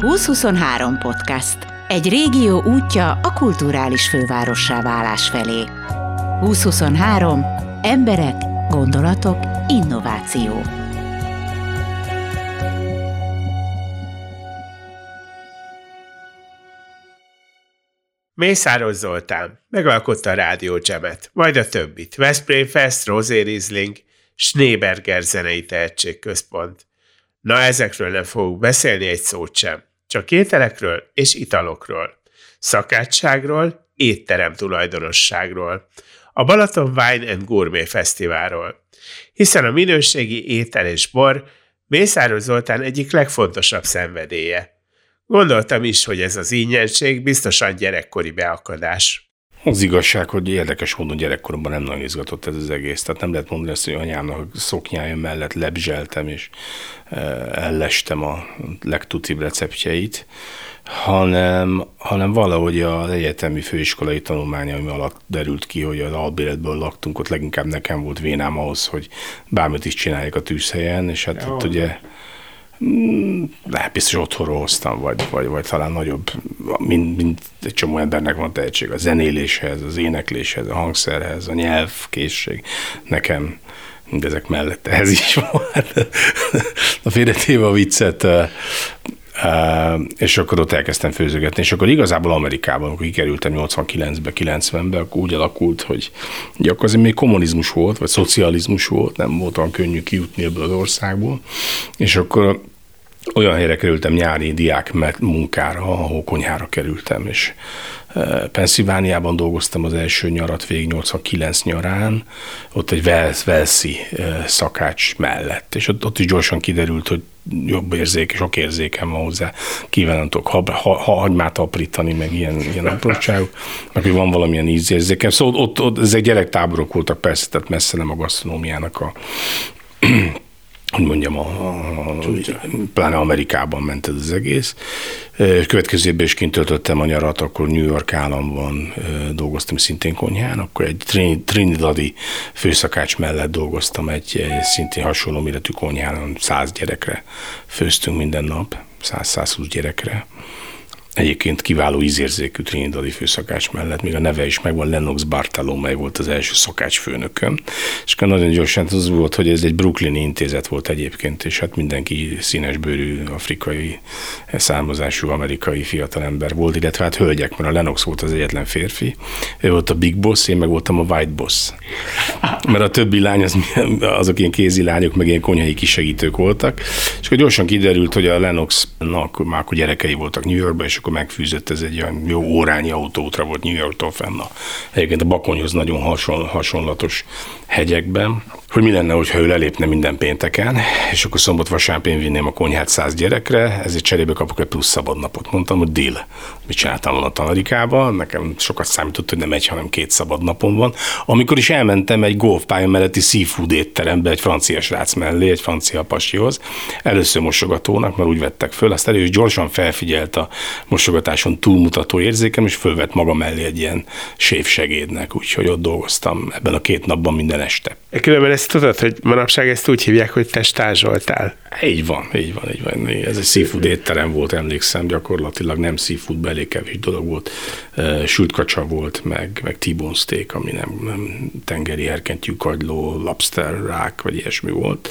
2023 podcast. Egy régió útja a kulturális fővárossá válás felé. 2023. Emberek, gondolatok, innováció. Mészáros Zoltán megalkotta a rádiócsemet, majd a többit. Veszprém Fest, Rosé Riesling, Schneeberger zenei tehetségközpont. Na ezekről nem fogunk beszélni egy szót sem. Csak ételekről és italokról. Szakácsságról, étterem tulajdonosságról. A Balaton Wine and Gourmet Fesztiválról. Hiszen a minőségi étel és bor Mészáros Zoltán egyik legfontosabb szenvedélye. Gondoltam is, hogy ez az ínyenség biztosan gyerekkori beakadás. Az igazság, hogy érdekes módon gyerekkoromban nem nagyon izgatott ez az egész. Tehát nem lehet mondani ezt, hogy anyámnak szoknyája mellett lebzseltem, és eh, ellestem a legtutibb receptjeit, hanem, hanem valahogy az egyetemi főiskolai tanulmányaim alatt derült ki, hogy az albéletből laktunk, ott leginkább nekem volt vénám ahhoz, hogy bármit is csinálják a tűzhelyen, és hát Jó. ott ugye lehet biztos otthonról hoztam, vagy, vagy, vagy talán nagyobb, mint, mint egy csomó embernek van tehetség a zenéléshez, az énekléshez, a hangszerhez, a nyelvkészség. Nekem mindezek mellett ehhez is volt. a félretéve a viccet, és akkor ott elkezdtem főzögetni, és akkor igazából Amerikában, amikor kikerültem 89-be, 90-be, akkor úgy alakult, hogy ugye akkor azért még kommunizmus volt, vagy szocializmus volt, nem volt olyan könnyű kijutni ebből az országból, és akkor olyan helyre kerültem nyári diák munkára, ahol konyhára kerültem, és e, Pennsylvániában dolgoztam az első nyarat végig 89 nyarán, ott egy Velszi e, szakács mellett, és ott, ott is gyorsan kiderült, hogy jobb érzék, sok érzékem van hozzá, kívánok ha, ha, ha, hagymát aprítani, meg ilyen, ilyen apróságok, meg hogy van valamilyen ízérzékem. Szóval ott, ott ezek gyerektáborok voltak persze, tehát messze nem a gasztronómiának a hogy mondjam, a, a, pláne Amerikában ment ez az egész. Következő évben is kint töltöttem a nyarat, akkor New York államban dolgoztam szintén konyhán, akkor egy Trinidadi főszakács mellett dolgoztam egy, egy szintén hasonló méretű konyhán, száz gyerekre főztünk minden nap, 100-120 gyerekre Egyébként kiváló ízérzékű trinidadi főszakács mellett, még a neve is megvan, Lennox Bartalomé volt az első szakácsfőnököm, és akkor nagyon gyorsan az volt, hogy ez egy brooklyni intézet volt egyébként, és hát mindenki színesbőrű afrikai származású amerikai fiatalember volt, illetve hát hölgyek, mert a Lennox volt az egyetlen férfi, ő volt a Big Boss, én meg voltam a White Boss. Mert a többi lány, az, azok ilyen kézi lányok, meg ilyen konyhai kisegítők voltak, és akkor gyorsan kiderült, hogy a Lennoxnak már akkor gyerekei voltak New Yorkban, és akkor megfűzött, ez egy olyan jó órányi autótra volt New Yorktól fenn a, egyébként a Bakonyhoz nagyon hason, hasonlatos hegyekben, hogy mi lenne, hogyha ő lelépne minden pénteken, és akkor szombat vasárnap én vinném a konyhát száz gyerekre, ezért cserébe kapok egy plusz szabadnapot. Mondtam, hogy deal. Mit csináltam volna Amerikában, nekem sokat számított, hogy nem egy, hanem két szabad napom van. Amikor is elmentem egy golfpálya melletti seafood étterembe, egy francia srác mellé, egy francia pasihoz, először mosogatónak, mert úgy vettek föl, aztán ő is gyorsan felfigyelt a mosogatáson túlmutató érzékem, és fölvett maga mellé egy ilyen sévsegédnek, úgyhogy ott dolgoztam ebben a két napban minden este. Különben ezt tudod, hogy manapság ezt úgy hívják, hogy te stázsoltál. Így van, így van, így van. Ez egy seafood étterem volt, emlékszem, gyakorlatilag nem seafood, belé kevés dolog volt. Sült kacsa volt, meg, meg T-bone steak, ami nem, nem tengeri herkentyű kagyló, lobster, rák, vagy ilyesmi volt.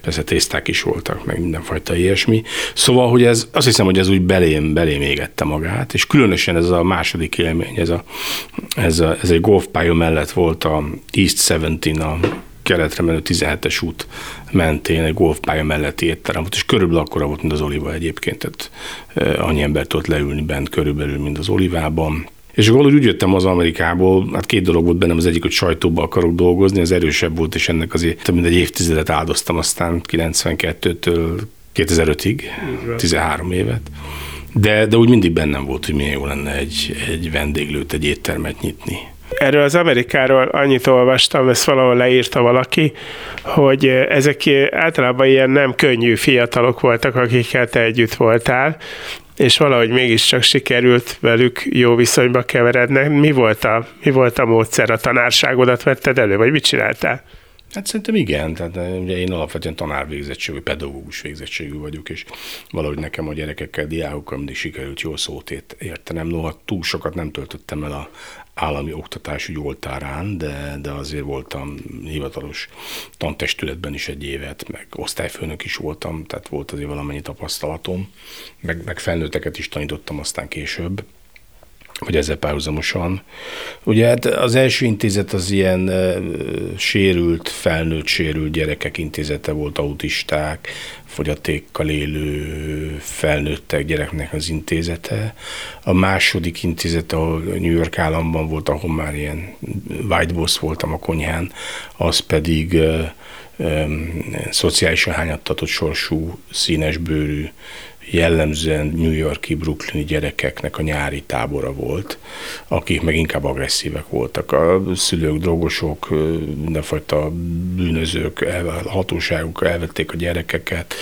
Persze tészták is voltak, meg mindenfajta ilyesmi. Szóval, hogy ez, azt hiszem, hogy ez úgy belém, belém égette magát, és különösen ez a második élmény, ez, a, ez, a, ez egy golfpálya mellett volt a East 17 a keletre menő 17-es út mentén egy golfpálya melletti étterem volt, és körülbelül akkora volt, mint az Oliva egyébként, tehát annyi ember tudott leülni bent körülbelül, mint az Olivában. És akkor úgy jöttem az Amerikából, hát két dolog volt bennem, az egyik, hogy sajtóba akarok dolgozni, az erősebb volt, és ennek azért több mint egy évtizedet áldoztam aztán 92-től 2005-ig, 13 évet. De, de úgy mindig bennem volt, hogy milyen jó lenne egy, egy vendéglőt, egy éttermet nyitni. Erről az Amerikáról annyit olvastam, ezt valahol leírta valaki, hogy ezek általában ilyen nem könnyű fiatalok voltak, akikkel te együtt voltál, és valahogy mégiscsak sikerült velük jó viszonyba keverednek. Mi volt a, mi volt a módszer? A tanárságodat vetted elő, vagy mit csináltál? Hát szerintem igen, tehát ugye én alapvetően tanárvégzettségű, pedagógus végzettségű vagyok, és valahogy nekem a gyerekekkel, diákokkal mindig sikerült jó szót értenem. Noha túl sokat nem töltöttem el a állami oktatási oltárán, de, de azért voltam hivatalos tantestületben is egy évet, meg osztályfőnök is voltam, tehát volt azért valamennyi tapasztalatom, meg, meg felnőtteket is tanítottam aztán később vagy ezzel párhuzamosan. Ugye hát az első intézet az ilyen e, sérült, felnőtt sérült gyerekek intézete volt, autisták, fogyatékkal élő felnőttek gyereknek az intézete. A második intézet, ahol New York államban volt, ahol már ilyen white boss voltam a konyhán, az pedig e, e, szociálisan hányattatott sorsú, színesbőrű jellemzően New Yorki, brooklyni gyerekeknek a nyári tábora volt, akik meg inkább agresszívek voltak. A szülők, drogosok, mindenfajta bűnözők, hatóságok elvették a gyerekeket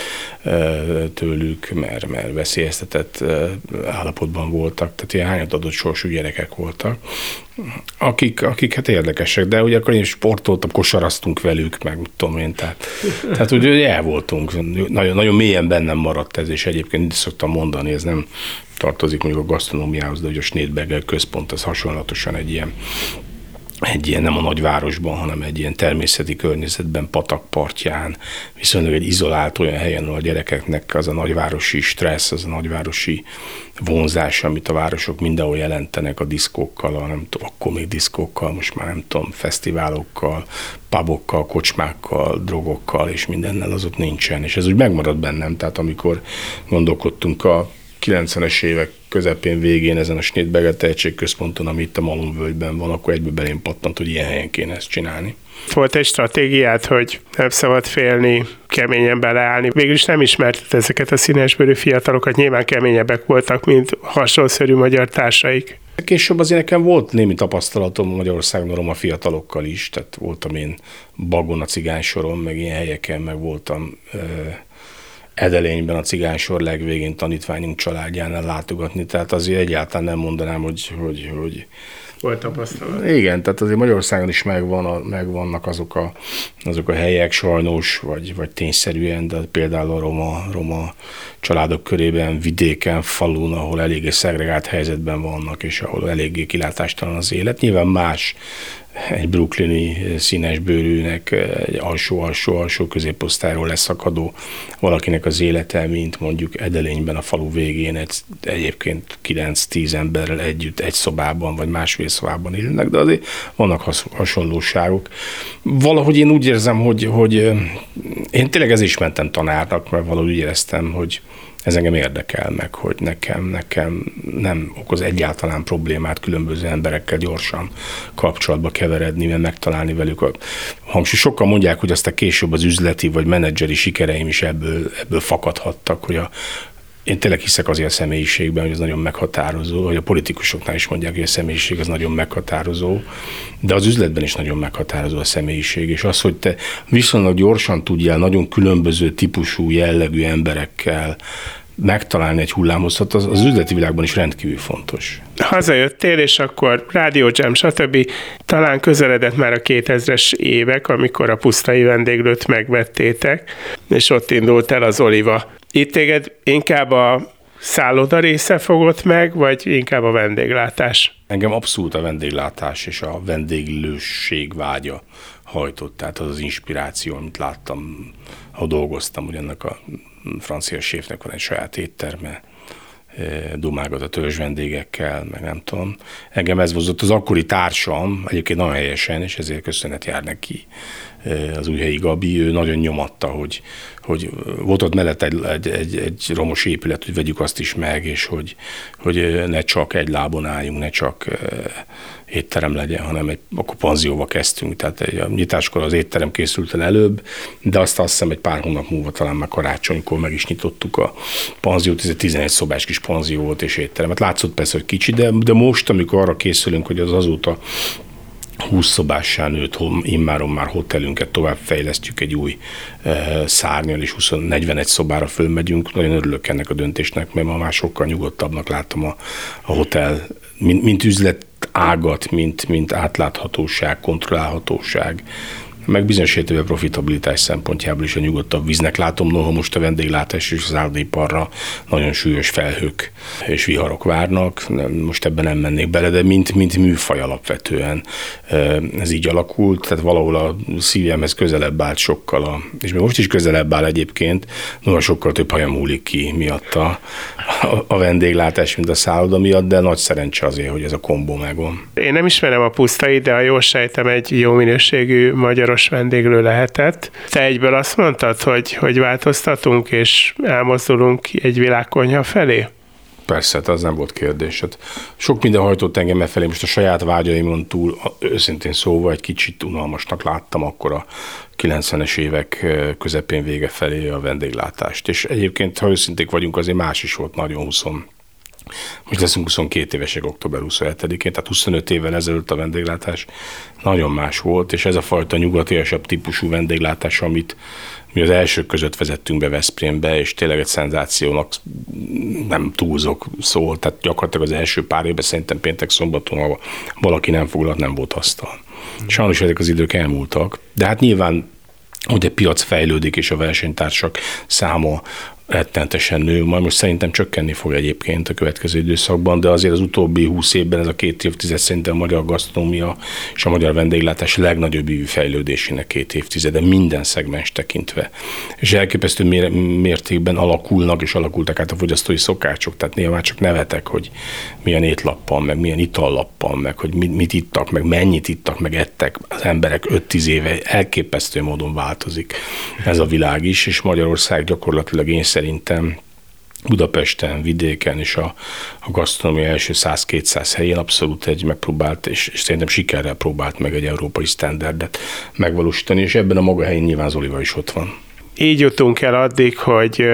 tőlük, mert, mert veszélyeztetett állapotban voltak, tehát ilyen hányatadott sorsú gyerekek voltak, akik, akik hát érdekesek, de ugye akkor én sportoltam, kosaraztunk velük, meg tudom én, tehát, tehát ugye el voltunk, nagyon, nagyon mélyen bennem maradt ez, és egyébként szoktam mondani, ez nem tartozik mondjuk a gasztronómiához, de ugye a Schneidberger központ az hasonlatosan egy ilyen egy ilyen nem a nagyvárosban, hanem egy ilyen természeti környezetben, patakpartján, viszonylag egy izolált olyan helyen, ahol a gyerekeknek az a nagyvárosi stressz, az a nagyvárosi vonzás, amit a városok mindenhol jelentenek a diszkókkal, a nem tudom, akkor még diszkókkal, most már nem tudom, fesztiválokkal, pubokkal, kocsmákkal, drogokkal és mindennel, az ott nincsen. És ez úgy megmarad bennem, tehát amikor gondolkodtunk a 90-es évek közepén, végén ezen a Schnittberger tehetségközponton, ami itt a Malomvölgyben van, akkor egyből belém pattant, hogy ilyen helyen kéne ezt csinálni. Volt egy stratégiát, hogy nem szabad félni, keményen beleállni. Végül is nem ismertet ezeket a színesbőrű fiatalokat, nyilván keményebbek voltak, mint hasonlószerű magyar társaik. Később azért nekem volt némi tapasztalatom Magyarországon a roma fiatalokkal is, tehát voltam én Bagon a cigány soron, meg ilyen helyeken, meg voltam Edelényben a cigánysor legvégén tanítványunk családjánál látogatni, tehát azért egyáltalán nem mondanám, hogy, hogy, hogy volt tapasztalat. Igen, tehát azért Magyarországon is megvan a, megvannak azok a, azok a helyek sajnos, vagy, vagy tényszerűen, de például a roma, roma családok körében, vidéken, falun, ahol eléggé szegregált helyzetben vannak, és ahol eléggé kilátástalan az élet. Nyilván más egy brooklyni színes bőrűnek, egy alsó-alsó-alsó középosztályról leszakadó valakinek az élete, mint mondjuk Edelényben a falu végén egy, egyébként 9-10 emberrel együtt egy szobában vagy másfél szobában élnek, de azért vannak hasonlóságok. Valahogy én úgy érzem, hogy, hogy én tényleg ez is mentem tanárnak, mert valahogy úgy éreztem, hogy ez engem érdekel meg, hogy nekem, nekem nem okoz egyáltalán problémát különböző emberekkel gyorsan kapcsolatba keveredni, mert megtalálni velük a hangsúly. Sokan mondják, hogy aztán később az üzleti vagy menedzseri sikereim is ebből, ebből fakadhattak, hogy a, én tényleg hiszek azért a személyiségben, hogy ez nagyon meghatározó, hogy a politikusoknál is mondják, hogy a személyiség az nagyon meghatározó, de az üzletben is nagyon meghatározó a személyiség, és az, hogy te viszonylag gyorsan tudjál nagyon különböző típusú, jellegű emberekkel megtalálni egy hullámhosszat, az, az üzleti világban is rendkívül fontos. Hazajöttél, és akkor Rádió Jam, stb. Talán közeledett már a 2000-es évek, amikor a pusztai vendéglőt megvettétek, és ott indult el az Oliva. Itt téged inkább a szálloda része fogott meg, vagy inkább a vendéglátás? Engem abszolút a vendéglátás és a vendéglőség vágya hajtott, tehát az az inspiráció, amit láttam, ha dolgoztam, hogy ennek a francia séfnek van egy saját étterme, dumágat a vendégekkel, meg nem tudom. Engem ez volt az akkori társam, egyébként nagyon helyesen, és ezért köszönet jár neki az újhelyi Gabi, ő nagyon nyomatta, hogy, hogy volt ott mellett egy, egy, egy, egy romos épület, hogy vegyük azt is meg, és hogy, hogy ne csak egy lábon álljunk, ne csak étterem legyen, hanem egy, akkor panzióba kezdtünk, tehát egy, a nyitáskor az étterem készült el előbb, de azt azt hiszem egy pár hónap múlva talán már karácsonykor meg is nyitottuk a panziót, ez egy 11 szobás kis panzió volt és étterem. Hát látszott persze, hogy kicsi, de, de most, amikor arra készülünk, hogy az azóta 20 szobássá nőtt, immáron már hotelünket tovább fejlesztjük egy új e, szárnyal, és 20, 41 szobára fölmegyünk. Nagyon örülök ennek a döntésnek, mert ma már sokkal nyugodtabbnak látom a, a hotel, mint, mint üzlet ágat, mint, mint átláthatóság, kontrollálhatóság, meg bizonyos értelemben profitabilitás szempontjából is a nyugodtabb víznek látom, noha most a vendéglátás és az áldéparra nagyon súlyos felhők és viharok várnak. Most ebben nem mennék bele, de mint, mint műfaj alapvetően ez így alakult, tehát valahol a szívemhez közelebb állt sokkal, a, és még most is közelebb áll egyébként, noha sokkal több hajam múlik ki miatta a, a vendéglátás, mint a szálloda miatt, de nagy szerencse azért, hogy ez a kombó megvan. Én nem ismerem a pusztait, de ha jól sejtem, egy jó minőségű magyaros vendéglő lehetett. Te egyből azt mondtad, hogy, hogy változtatunk és elmozdulunk egy világkonyha felé? Persze, hát az nem volt kérdés. Hát sok minden hajtott engem e felé, most a saját vágyaimon túl, őszintén szóval egy kicsit unalmasnak láttam akkor a 90-es évek közepén vége felé a vendéglátást. És egyébként, ha őszinték vagyunk, azért más is volt nagyon 20 most leszünk 22 évesek október 27-én, tehát 25 évvel ezelőtt a vendéglátás nagyon más volt, és ez a fajta nyugatiasabb típusú vendéglátás, amit mi az elsők között vezettünk be Veszprémbe, és tényleg egy szenzációnak nem túlzok szól, tehát gyakorlatilag az első pár évben szerintem péntek szombaton, ha valaki nem foglalt, nem volt asztal. Sajnos ezek az idők elmúltak, de hát nyilván hogy a piac fejlődik, és a versenytársak száma rettentesen nő, majd most szerintem csökkenni fog egyébként a következő időszakban, de azért az utóbbi húsz évben ez a két évtized szerintem a magyar gasztronómia és a magyar vendéglátás legnagyobb ívű fejlődésének két évtizede minden szegmens tekintve. És elképesztő mértékben alakulnak és alakultak át a fogyasztói szokácsok, tehát néha már csak nevetek, hogy milyen étlappal, meg milyen itallappal, meg hogy mit, mit ittak, meg mennyit ittak, meg ettek. Az emberek 5-10 éve elképesztő módon változik ez a világ is, és Magyarország gyakorlatilag én szerintem Budapesten, vidéken és a, a gasztronómia első 100-200 helyén abszolút egy megpróbált, és, és szerintem sikerrel próbált meg egy európai standardet megvalósítani, és ebben a maga helyén nyilván Zoliva is ott van. Így jutunk el addig, hogy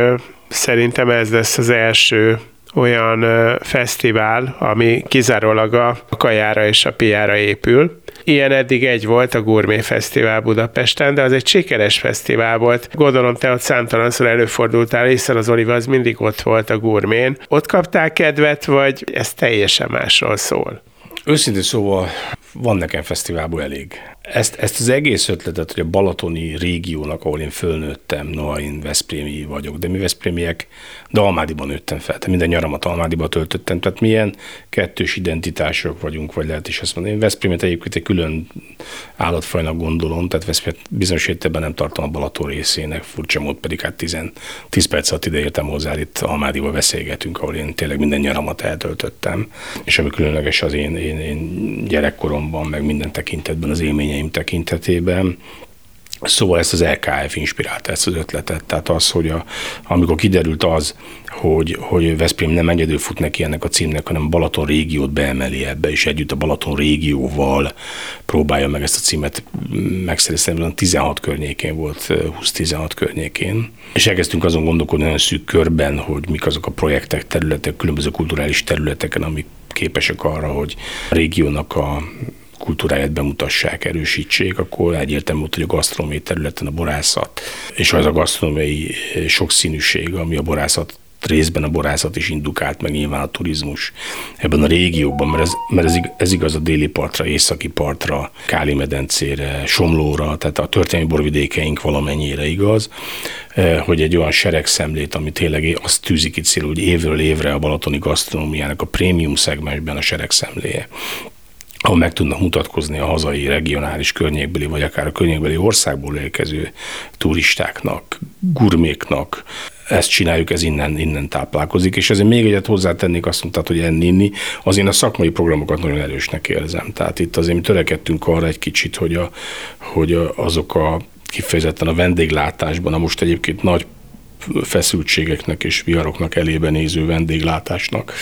szerintem ez lesz az első olyan fesztivál, ami kizárólag a kajára és a piára épül. Ilyen eddig egy volt a Gourmet Fesztivál Budapesten, de az egy sikeres fesztivál volt. Gondolom te ott számtalanszor előfordultál, hiszen az Oliva az mindig ott volt a Gourmén. Ott kaptál kedvet, vagy ez teljesen másról szól? Őszintén szóval van nekem fesztiválból elég. Ezt, ezt az egész ötletet, hogy a balatoni régiónak, ahol én fölnőttem, noha én Veszprémi vagyok, de mi Veszprémiek, de Almádiban nőttem fel, tehát minden nyaramat Almádiban töltöttem, tehát milyen kettős identitások vagyunk, vagy lehet is ezt mondani. Én Veszprémet egyébként egy külön állatfajnak gondolom, tehát Veszprémet bizonyos értelemben nem tartom a Balaton részének, furcsa mód pedig hát 10, 10 perc alatt ide értem hozzá, itt Almádiban beszélgetünk, ahol én tényleg minden nyaramat eltöltöttem, és ami különleges az én, én, én gyerekkoromban, meg minden tekintetben az élmény eredményeim tekintetében. Szóval ezt az LKF inspirálta ezt az ötletet. Tehát az, hogy a, amikor kiderült az, hogy, hogy Veszprém nem egyedül fut neki ennek a címnek, hanem Balaton régiót beemeli ebbe, és együtt a Balaton régióval próbálja meg ezt a címet megszerezni. 16 környékén volt, 20-16 környékén. És elkezdtünk azon gondolkodni olyan szűk körben, hogy mik azok a projektek, területek, különböző kulturális területeken, amik képesek arra, hogy a régiónak a kultúráját bemutassák, erősítsék, akkor egyértelmű hogy a gasztronómiai területen a borászat, és az a gasztronómiai sokszínűség, ami a borászat részben a borászat is indukált, meg nyilván a turizmus ebben a régióban, mert ez, mert ez, ez igaz a déli partra, északi partra, Káli medencére, Somlóra, tehát a történelmi borvidékeink valamennyire igaz, eh, hogy egy olyan seregszemlét, ami tényleg azt tűzik itt cél, hogy évről évre a balatoni gasztronómiának a prémium szegmensben a seregszemléje ahol meg tudnak mutatkozni a hazai regionális környékbeli, vagy akár a környékbeli országból érkező turistáknak, gurméknak, ezt csináljuk, ez innen, innen táplálkozik, és ezért még egyet hozzátennék, azt mondtad, hogy enni, inni, az én a szakmai programokat nagyon erősnek érzem. Tehát itt azért mi törekedtünk arra egy kicsit, hogy, a, hogy azok a kifejezetten a vendéglátásban, a most egyébként nagy feszültségeknek és viharoknak elébe néző vendéglátásnak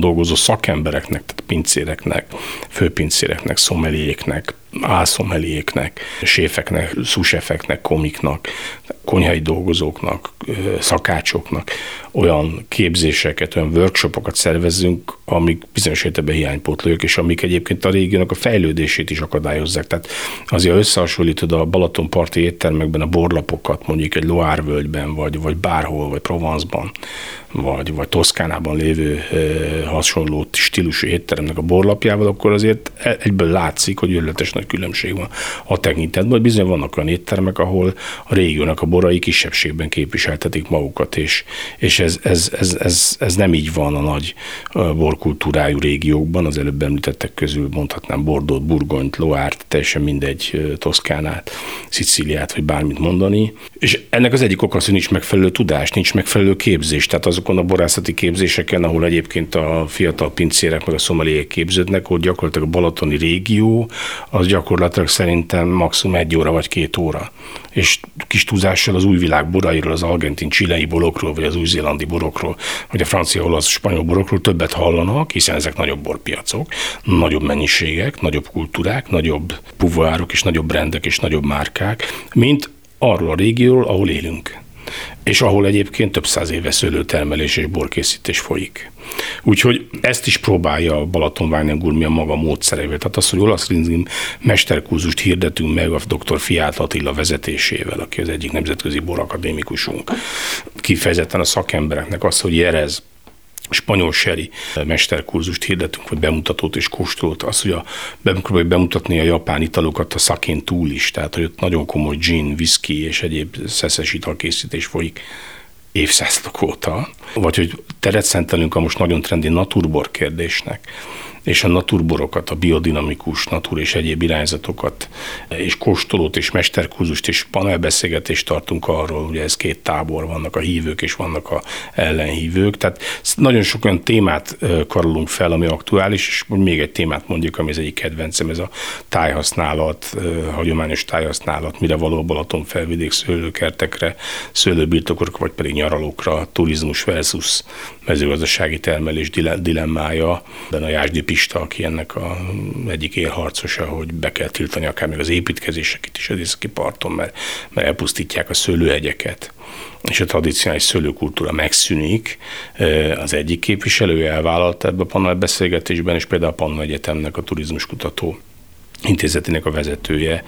dolgozó szakembereknek, tehát pincéreknek, főpincéreknek, szomeliéknek, álszomeliéknek, séfeknek, szusefeknek, komiknak, konyhai dolgozóknak, szakácsoknak olyan képzéseket, olyan workshopokat szervezünk, amik bizonyos értelemben hiánypótlók, és amik egyébként a régiónak a fejlődését is akadályozzák. Tehát azért összehasonlítod a Balatonparti éttermekben a borlapokat, mondjuk egy Loire völgyben, vagy, vagy bárhol, vagy Provence-ban, vagy, vagy Toszkánában lévő hasonló stílusú étteremnek a borlapjával, akkor azért e, egyből látszik, hogy ületes nagy különbség van a tekintetben. Bizony vannak olyan éttermek, ahol a régiónak a borai kisebbségben képviseltetik magukat, és, és ez, ez, ez, ez, ez, nem így van a nagy borkultúrájú régiókban, az előbb említettek közül mondhatnám Bordót, Burgonyt, Loárt, teljesen mindegy, Toszkánát, Szicíliát, vagy bármit mondani. És ennek az egyik oka az, hogy nincs megfelelő tudás, nincs megfelelő képzés. Tehát azokon a borászati képzéseken, ahol egyébként a fiatal pincérek meg a szomaliek képződnek, hogy gyakorlatilag a balatoni régió, az gyakorlatilag szerintem maximum egy óra vagy két óra. És kis túlzással az új világ borairól, az argentin, csilei borokról, vagy az új-zélandi borokról, vagy a francia, olasz, spanyol borokról többet hallanak, hiszen ezek nagyobb borpiacok, nagyobb mennyiségek, nagyobb kultúrák, nagyobb puvoárok és nagyobb brendek és nagyobb márkák, mint arról a régióról, ahol élünk és ahol egyébként több száz éve szőlőtermelés és borkészítés folyik. Úgyhogy ezt is próbálja a Balaton Weinengurmi a maga módszerével. Tehát az, hogy olasz rinzim mesterkúzust hirdetünk meg a dr. Fiát Attila vezetésével, aki az egyik nemzetközi borakadémikusunk. Kifejezetten a szakembereknek az, hogy Jerez spanyol seri mesterkurzust hirdetünk, vagy bemutatót és kóstolót, az, hogy a, próbáljuk bemutatni a japán italokat a szakén túl is, tehát hogy ott nagyon komoly gin, whisky és egyéb szeszes italkészítés folyik évszázadok óta, vagy hogy teret szentelünk a most nagyon trendi naturbor kérdésnek, és a naturborokat, a biodinamikus natur és egyéb irányzatokat, és kóstolót és mesterkúzust és panelbeszélgetést tartunk arról, hogy ez két tábor vannak, a hívők és vannak a ellenhívők. Tehát nagyon sok olyan témát karolunk fel, ami aktuális, és még egy témát mondjuk, ami az egyik kedvencem, ez a tájhasználat, hagyományos tájhasználat, mire való Balaton felvidék szőlőkertekre, szőlőbirtokokra, vagy pedig nyaralókra, turizmus versus mezőgazdasági termelés dilemmája, de a Jásdi Pista, aki ennek a egyik élharcosa, hogy be kell tiltani akár még az építkezéseket is az északi parton, mert, mert elpusztítják a szőlőhegyeket és a tradicionális szőlőkultúra megszűnik. Az egyik képviselője elvállalta ebbe a panel beszélgetésben, és például a Panna Egyetemnek a turizmuskutató intézetének a vezetője.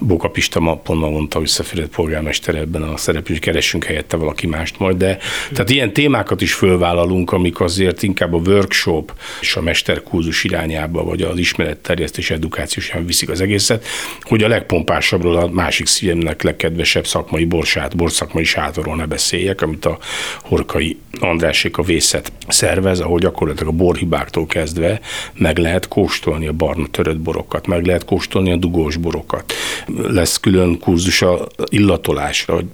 Boka Pista ma pont ma mondta, hogy Szeferet polgármester ebben a szerepben, hogy keressünk helyette valaki mást majd, de tehát ilyen témákat is fölvállalunk, amik azért inkább a workshop és a mesterkurzus irányába, vagy az ismeretterjesztés edukációs irányába viszik az egészet, hogy a legpompásabbról a másik szívemnek legkedvesebb szakmai borsát, borszakmai sátorról ne beszéljek, amit a Horkai Andrásék a vészet szervez, ahol gyakorlatilag a borhibáktól kezdve meg lehet kóstolni a barna törött borokat, meg lehet kóstolni a dugós borokat. Lesz külön kurzus a illatolásra, hogy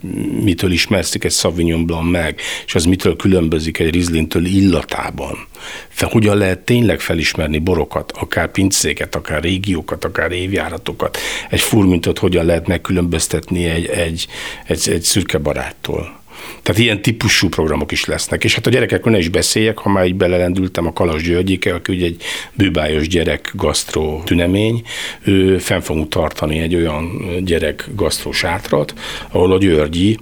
mitől ismerszik egy Sauvignon Blanc meg, és az mitől különbözik egy Rieslingtől illatában. Fel, hogyan lehet tényleg felismerni borokat, akár pincéket, akár régiókat, akár évjáratokat. Egy furmintot hogyan lehet megkülönböztetni egy, egy, egy, egy szürke baráttól tehát ilyen típusú programok is lesznek. És hát a gyerekekről ne is beszéljek, ha már így belelendültem a Kalas Györgyike, aki ugye egy bűbájos gyerek gasztró tünemény, ő fenn fogunk tartani egy olyan gyerek gasztró sátrat, ahol a Györgyi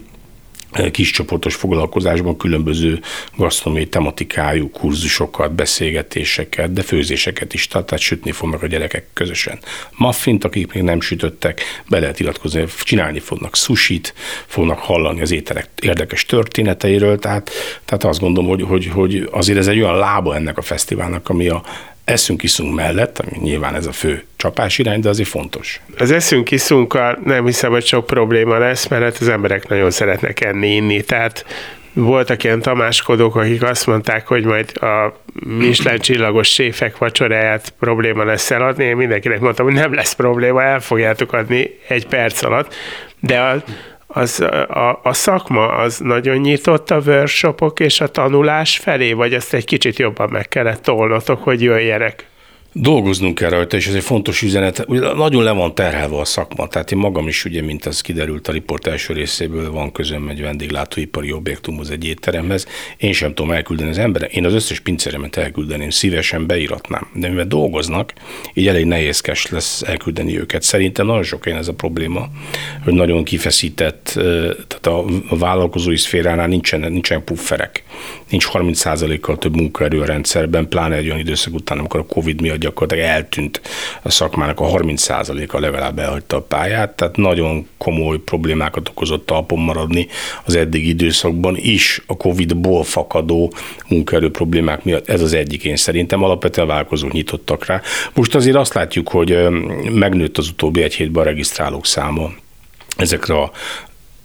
kis csoportos foglalkozásban különböző gasztronómiai tematikájú kurzusokat, beszélgetéseket, de főzéseket is tart, tehát sütni fognak a gyerekek közösen. Muffint, akik még nem sütöttek, be lehet iratkozni, csinálni fognak sushit, fognak hallani az ételek érdekes történeteiről, tehát, tehát azt gondolom, hogy, hogy, hogy azért ez egy olyan lába ennek a fesztiválnak, ami a eszünk iszunk mellett, ami nyilván ez a fő csapás irány, de azért fontos. Az eszünk iszunkkal nem hiszem, hogy sok probléma lesz, mert hát az emberek nagyon szeretnek enni, inni, tehát voltak ilyen tamáskodók, akik azt mondták, hogy majd a Michelin csillagos séfek vacsoráját probléma lesz eladni. Én mindenkinek mondtam, hogy nem lesz probléma, el fogjátok adni egy perc alatt, de a, az, a, a szakma az nagyon nyitott a workshopok és a tanulás felé, vagy ezt egy kicsit jobban meg kellett tolnotok, hogy jöjjenek? Dolgoznunk kell rajta, és ez egy fontos üzenet. Nagyon le van terhelve a szakma, tehát én magam is, ugye, mint az kiderült a riport első részéből, van közöm egy vendéglátóipari objektumhoz, egy étteremhez. Én sem tudom elküldeni az emberek. Én az összes pincéremet elküldeném, szívesen beíratnám. De mivel dolgoznak, így elég nehézkes lesz elküldeni őket. Szerintem nagyon sok ez a probléma, hogy nagyon kifeszített, tehát a vállalkozói szféránál nincsen, nincsen pufferek nincs 30%-kal több munkaerő a rendszerben, pláne egy olyan időszak után, amikor a Covid miatt gyakorlatilag eltűnt a szakmának a 30%-a legalább elhagyta a pályát, tehát nagyon komoly problémákat okozott talpon maradni az eddigi időszakban is a Covid-ból fakadó munkaerő problémák miatt. Ez az egyik én szerintem, alapvetően vállalkozók nyitottak rá. Most azért azt látjuk, hogy megnőtt az utóbbi egy hétben a regisztrálók száma ezekre a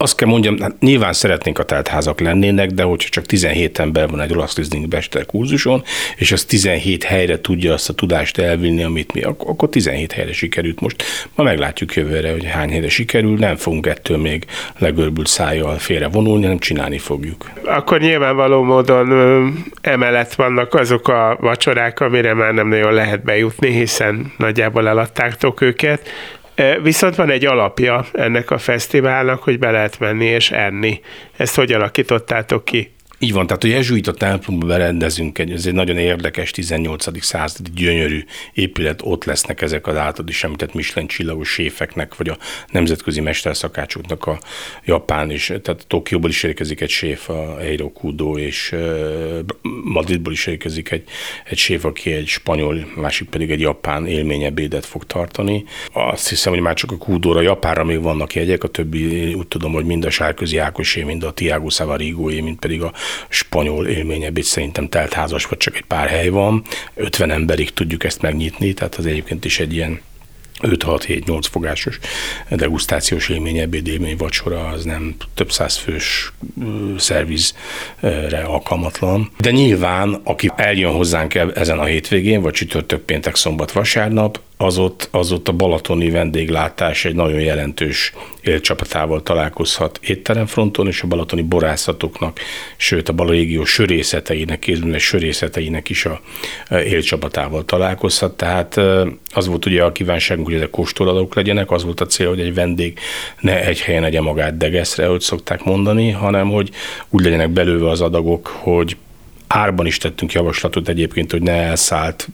azt kell mondjam, hát nyilván szeretnénk a teltházak lennének, de hogyha csak 17 ember van egy Rolex Listening Bester kurzuson, és az 17 helyre tudja azt a tudást elvinni, amit mi, akkor 17 helyre sikerült most. Ma meglátjuk jövőre, hogy hány helyre sikerül, nem fogunk ettől még legörbült szájjal félre vonulni, hanem csinálni fogjuk. Akkor nyilvánvaló módon emellett vannak azok a vacsorák, amire már nem nagyon lehet bejutni, hiszen nagyjából eladtáktok őket. Viszont van egy alapja ennek a fesztiválnak, hogy be lehet menni és enni. Ezt hogy alakítottátok ki? Így van, tehát hogy Jezsuita templomba berendezünk egy, ez egy nagyon érdekes 18. századi gyönyörű épület, ott lesznek ezek az általad is említett Michelin csillagos séfeknek, vagy a nemzetközi mesterszakácsoknak a japán is, tehát Tokióból is érkezik egy séf, a Eiro Kudo, és Madridból is érkezik egy, egy séf, aki egy spanyol, másik pedig egy japán élményebédet fog tartani. Azt hiszem, hogy már csak a Kudóra, Japánra még vannak jegyek, a többi úgy tudom, hogy mind a Sárközi Ákosé, mind a Tiago Savarigóé, mind pedig a spanyol élményebbét szerintem teltházas, vagy csak egy pár hely van. 50 emberig tudjuk ezt megnyitni, tehát az egyébként is egy ilyen 5-6-7-8 fogásos degustációs élmény, ebéd élmény, vacsora, az nem több száz fős szervizre alkalmatlan. De nyilván, aki eljön hozzánk ezen a hétvégén, vagy csütörtök, péntek, szombat, vasárnap, az ott, az ott a balatoni vendéglátás egy nagyon jelentős élcsapatával találkozhat étteremfronton, és a balatoni borászatoknak, sőt a balarégió sörészeteinek, kézműves sörészeteinek is a élcsapatával találkozhat. Tehát az volt ugye a kívánságunk, hogy ezek kóstoladók legyenek, az volt a cél, hogy egy vendég ne egy helyen egye magát degeszre, hogy szokták mondani, hanem hogy úgy legyenek belőve az adagok, hogy árban is tettünk javaslatot egyébként, hogy ne elszállt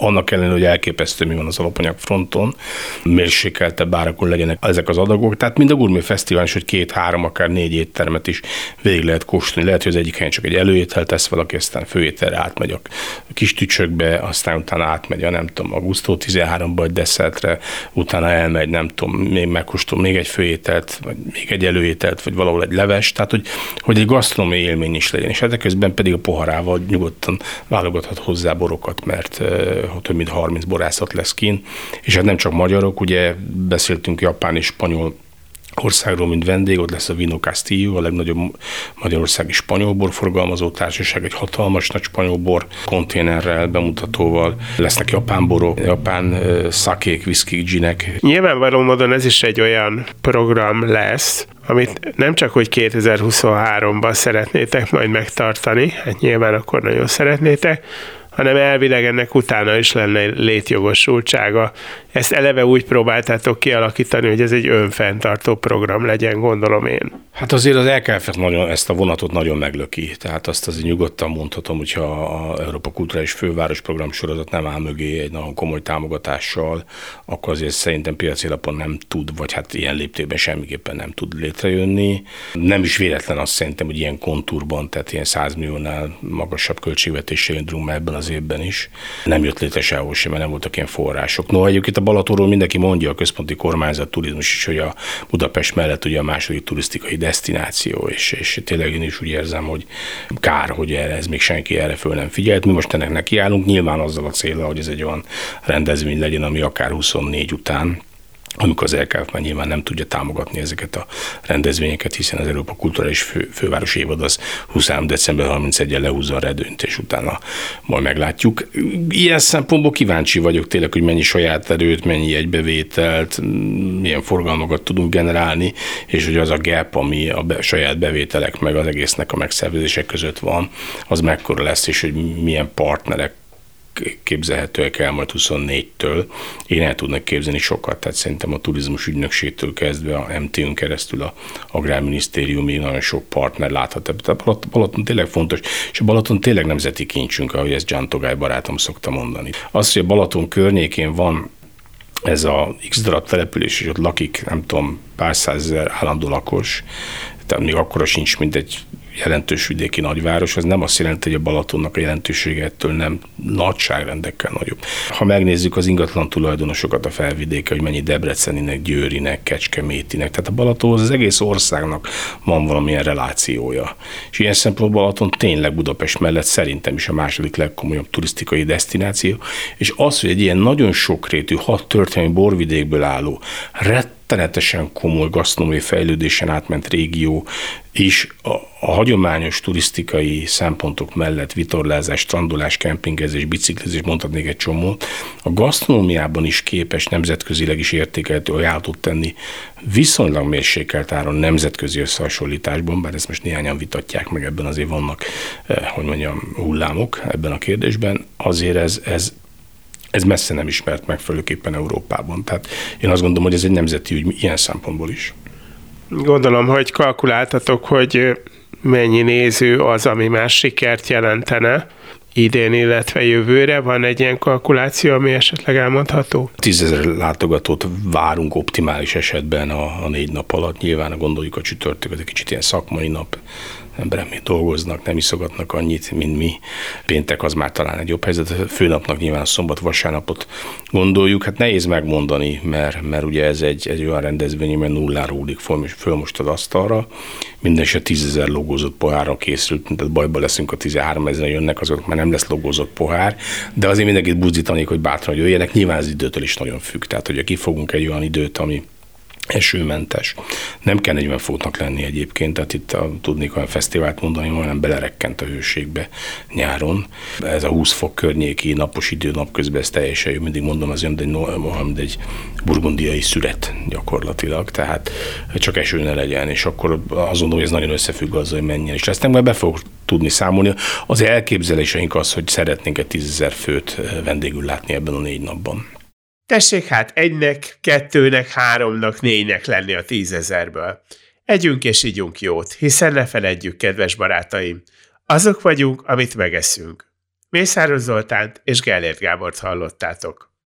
annak ellenére, hogy elképesztő mi van az alapanyag fronton, mérsékeltebb árakon legyenek ezek az adagok. Tehát mind a Gourmet Fesztivál hogy két, három, akár négy éttermet is végig lehet kóstolni. Lehet, hogy az egyik helyen csak egy előétel tesz valaki, aztán főételre átmegy a kis tücsökbe, aztán utána átmegy a nem tudom, a Gusto 13-ba egy desszertre, utána elmegy, nem tudom, még megkóstol még egy főételt, vagy még egy előételt, vagy valahol egy leves, tehát hogy, hogy egy gasztronómiai élmény is legyen. És ezek közben pedig a poharával nyugodtan válogathat hozzá borokat, mert több mint 30 borászat lesz kín, és hát nem csak magyarok, ugye beszéltünk japán és spanyol országról, mint vendég, ott lesz a Vino Castillo, a legnagyobb magyarországi spanyolbor forgalmazó társaság, egy hatalmas nagy spanyolbor konténerrel, bemutatóval, lesznek japán borok, japán szakék, viszkik, ginek. Nyilvánvaló módon ez is egy olyan program lesz, amit nem csak, hogy 2023-ban szeretnétek majd megtartani, hát nyilván akkor nagyon szeretnétek, hanem elvileg ennek utána is lenne létjogosultsága. Ezt eleve úgy próbáltátok kialakítani, hogy ez egy önfenntartó program legyen, gondolom én. Hát azért az LKF nagyon, ezt a vonatot nagyon meglöki. Tehát azt azért nyugodtan mondhatom, hogyha a Európa Kulturális Főváros program sorozat nem áll mögé egy nagyon komoly támogatással, akkor azért szerintem piaci alapon nem tud, vagy hát ilyen léptében semmiképpen nem tud létrejönni. Nem is véletlen azt szerintem, hogy ilyen kontúrban, tehát ilyen 100 milliónál magasabb költségvetéssel indulunk ebben az évben is. Nem jött létre sehol sem, mert nem voltak ilyen források. No, egyébként a Balatonról mindenki mondja, a központi kormányzat turizmus is, hogy a Budapest mellett ugye a második turisztikai destináció, és, és tényleg én is úgy érzem, hogy kár, hogy erre ez még senki erre föl nem figyelt. Mi most ennek nekiállunk, nyilván azzal a célra, hogy ez egy olyan rendezvény legyen, ami akár 24 után amikor az LKF már nyilván nem tudja támogatni ezeket a rendezvényeket, hiszen az Európa Kulturális Fő, Főváros évad az 23. december 31-en lehúzza a redőnyt, és utána majd meglátjuk. Ilyen szempontból kíváncsi vagyok tényleg, hogy mennyi saját erőt, mennyi egybevételt, milyen forgalmakat tudunk generálni, és hogy az a gap, ami a be, saját bevételek meg az egésznek a megszervezések között van, az mekkora lesz, és hogy milyen partnerek képzelhetőek el majd 24-től. Én el tudnak képzelni sokat, tehát szerintem a turizmus ügynökségtől kezdve a MT-ön keresztül a Agrárminisztériumig nagyon sok partner láthat. Tehát a Balaton tényleg fontos, és a Balaton tényleg nemzeti kincsünk, ahogy ezt John Togály barátom szokta mondani. Az, hogy a Balaton környékén van ez a X darab település, és ott lakik, nem tudom, pár százezer állandó lakos, tehát még akkora sincs, mint egy jelentős vidéki nagyváros, az nem azt jelenti, hogy a Balatonnak a jelentősége ettől nem nagyságrendekkel nagyobb. Ha megnézzük az ingatlan tulajdonosokat a felvidéke, hogy mennyi Debreceninek, Győrinek, Kecskemétinek, tehát a Balatonhoz az egész országnak van valamilyen relációja. És ilyen szempontból Balaton tényleg Budapest mellett szerintem is a második legkomolyabb turisztikai destináció, és az, hogy egy ilyen nagyon sokrétű, hat történelmi borvidékből álló, rettenetesen komoly gasztronómiai fejlődésen átment régió is. A, a hagyományos turisztikai szempontok mellett vitorlázás, strandolás, kempingezés, biciklizés, mondhatnék egy csomót, a gasztronómiában is képes nemzetközileg is értékelhető ajánlatot tenni viszonylag mérsékelt áron nemzetközi összehasonlításban, bár ezt most néhányan vitatják meg, ebben azért vannak, eh, hogy mondjam, hullámok ebben a kérdésben, azért ez, ez ez messze nem ismert megfelelőképpen Európában. Tehát én azt gondolom, hogy ez egy nemzeti ügy ilyen szempontból is. Gondolom, hogy kalkuláltatok, hogy mennyi néző az, ami más sikert jelentene idén, illetve jövőre? Van egy ilyen kalkuláció, ami esetleg elmondható? Tízezer látogatót várunk optimális esetben a, a négy nap alatt. Nyilván gondoljuk a csütörtököt, egy kicsit ilyen szakmai nap, emberek dolgoznak, nem iszogatnak annyit, mint mi. Péntek az már talán egy jobb helyzet. Főnapnak nyilván a szombat, vasárnapot gondoljuk. Hát nehéz megmondani, mert, mert ugye ez egy, egy olyan rendezvény, mert nullára úlik föl, föl most az asztalra. Minden tízezer logózott pohárra készült, tehát bajba leszünk a 13 ezer jönnek, azok már nem lesz logózott pohár, de azért mindenkit buzdítanék, hogy bátran jöjjenek. Nyilván az időtől is nagyon függ. Tehát, hogy kifogunk egy olyan időt, ami esőmentes. Nem kell 40 foknak lenni egyébként, tehát itt a, tudnék olyan fesztivált mondani, olyan belerekkent a hőségbe nyáron. Ez a 20 fok környéki napos idő napközben ez teljesen jó, mindig mondom, az olyan, mint egy burgundiai szüret gyakorlatilag, tehát csak eső ne legyen, és akkor gondolom, hogy ez nagyon összefügg azzal, hogy menjen, és ezt nem be fog tudni számolni. Az elképzeléseink az, hogy szeretnénk egy tízezer főt vendégül látni ebben a négy napban. Tessék hát egynek, kettőnek, háromnak, négynek lenni a tízezerből. Együnk és ígyunk jót, hiszen ne feledjük, kedves barátaim, azok vagyunk, amit megeszünk. Mészáros Zoltánt és Gellért Gábort hallottátok.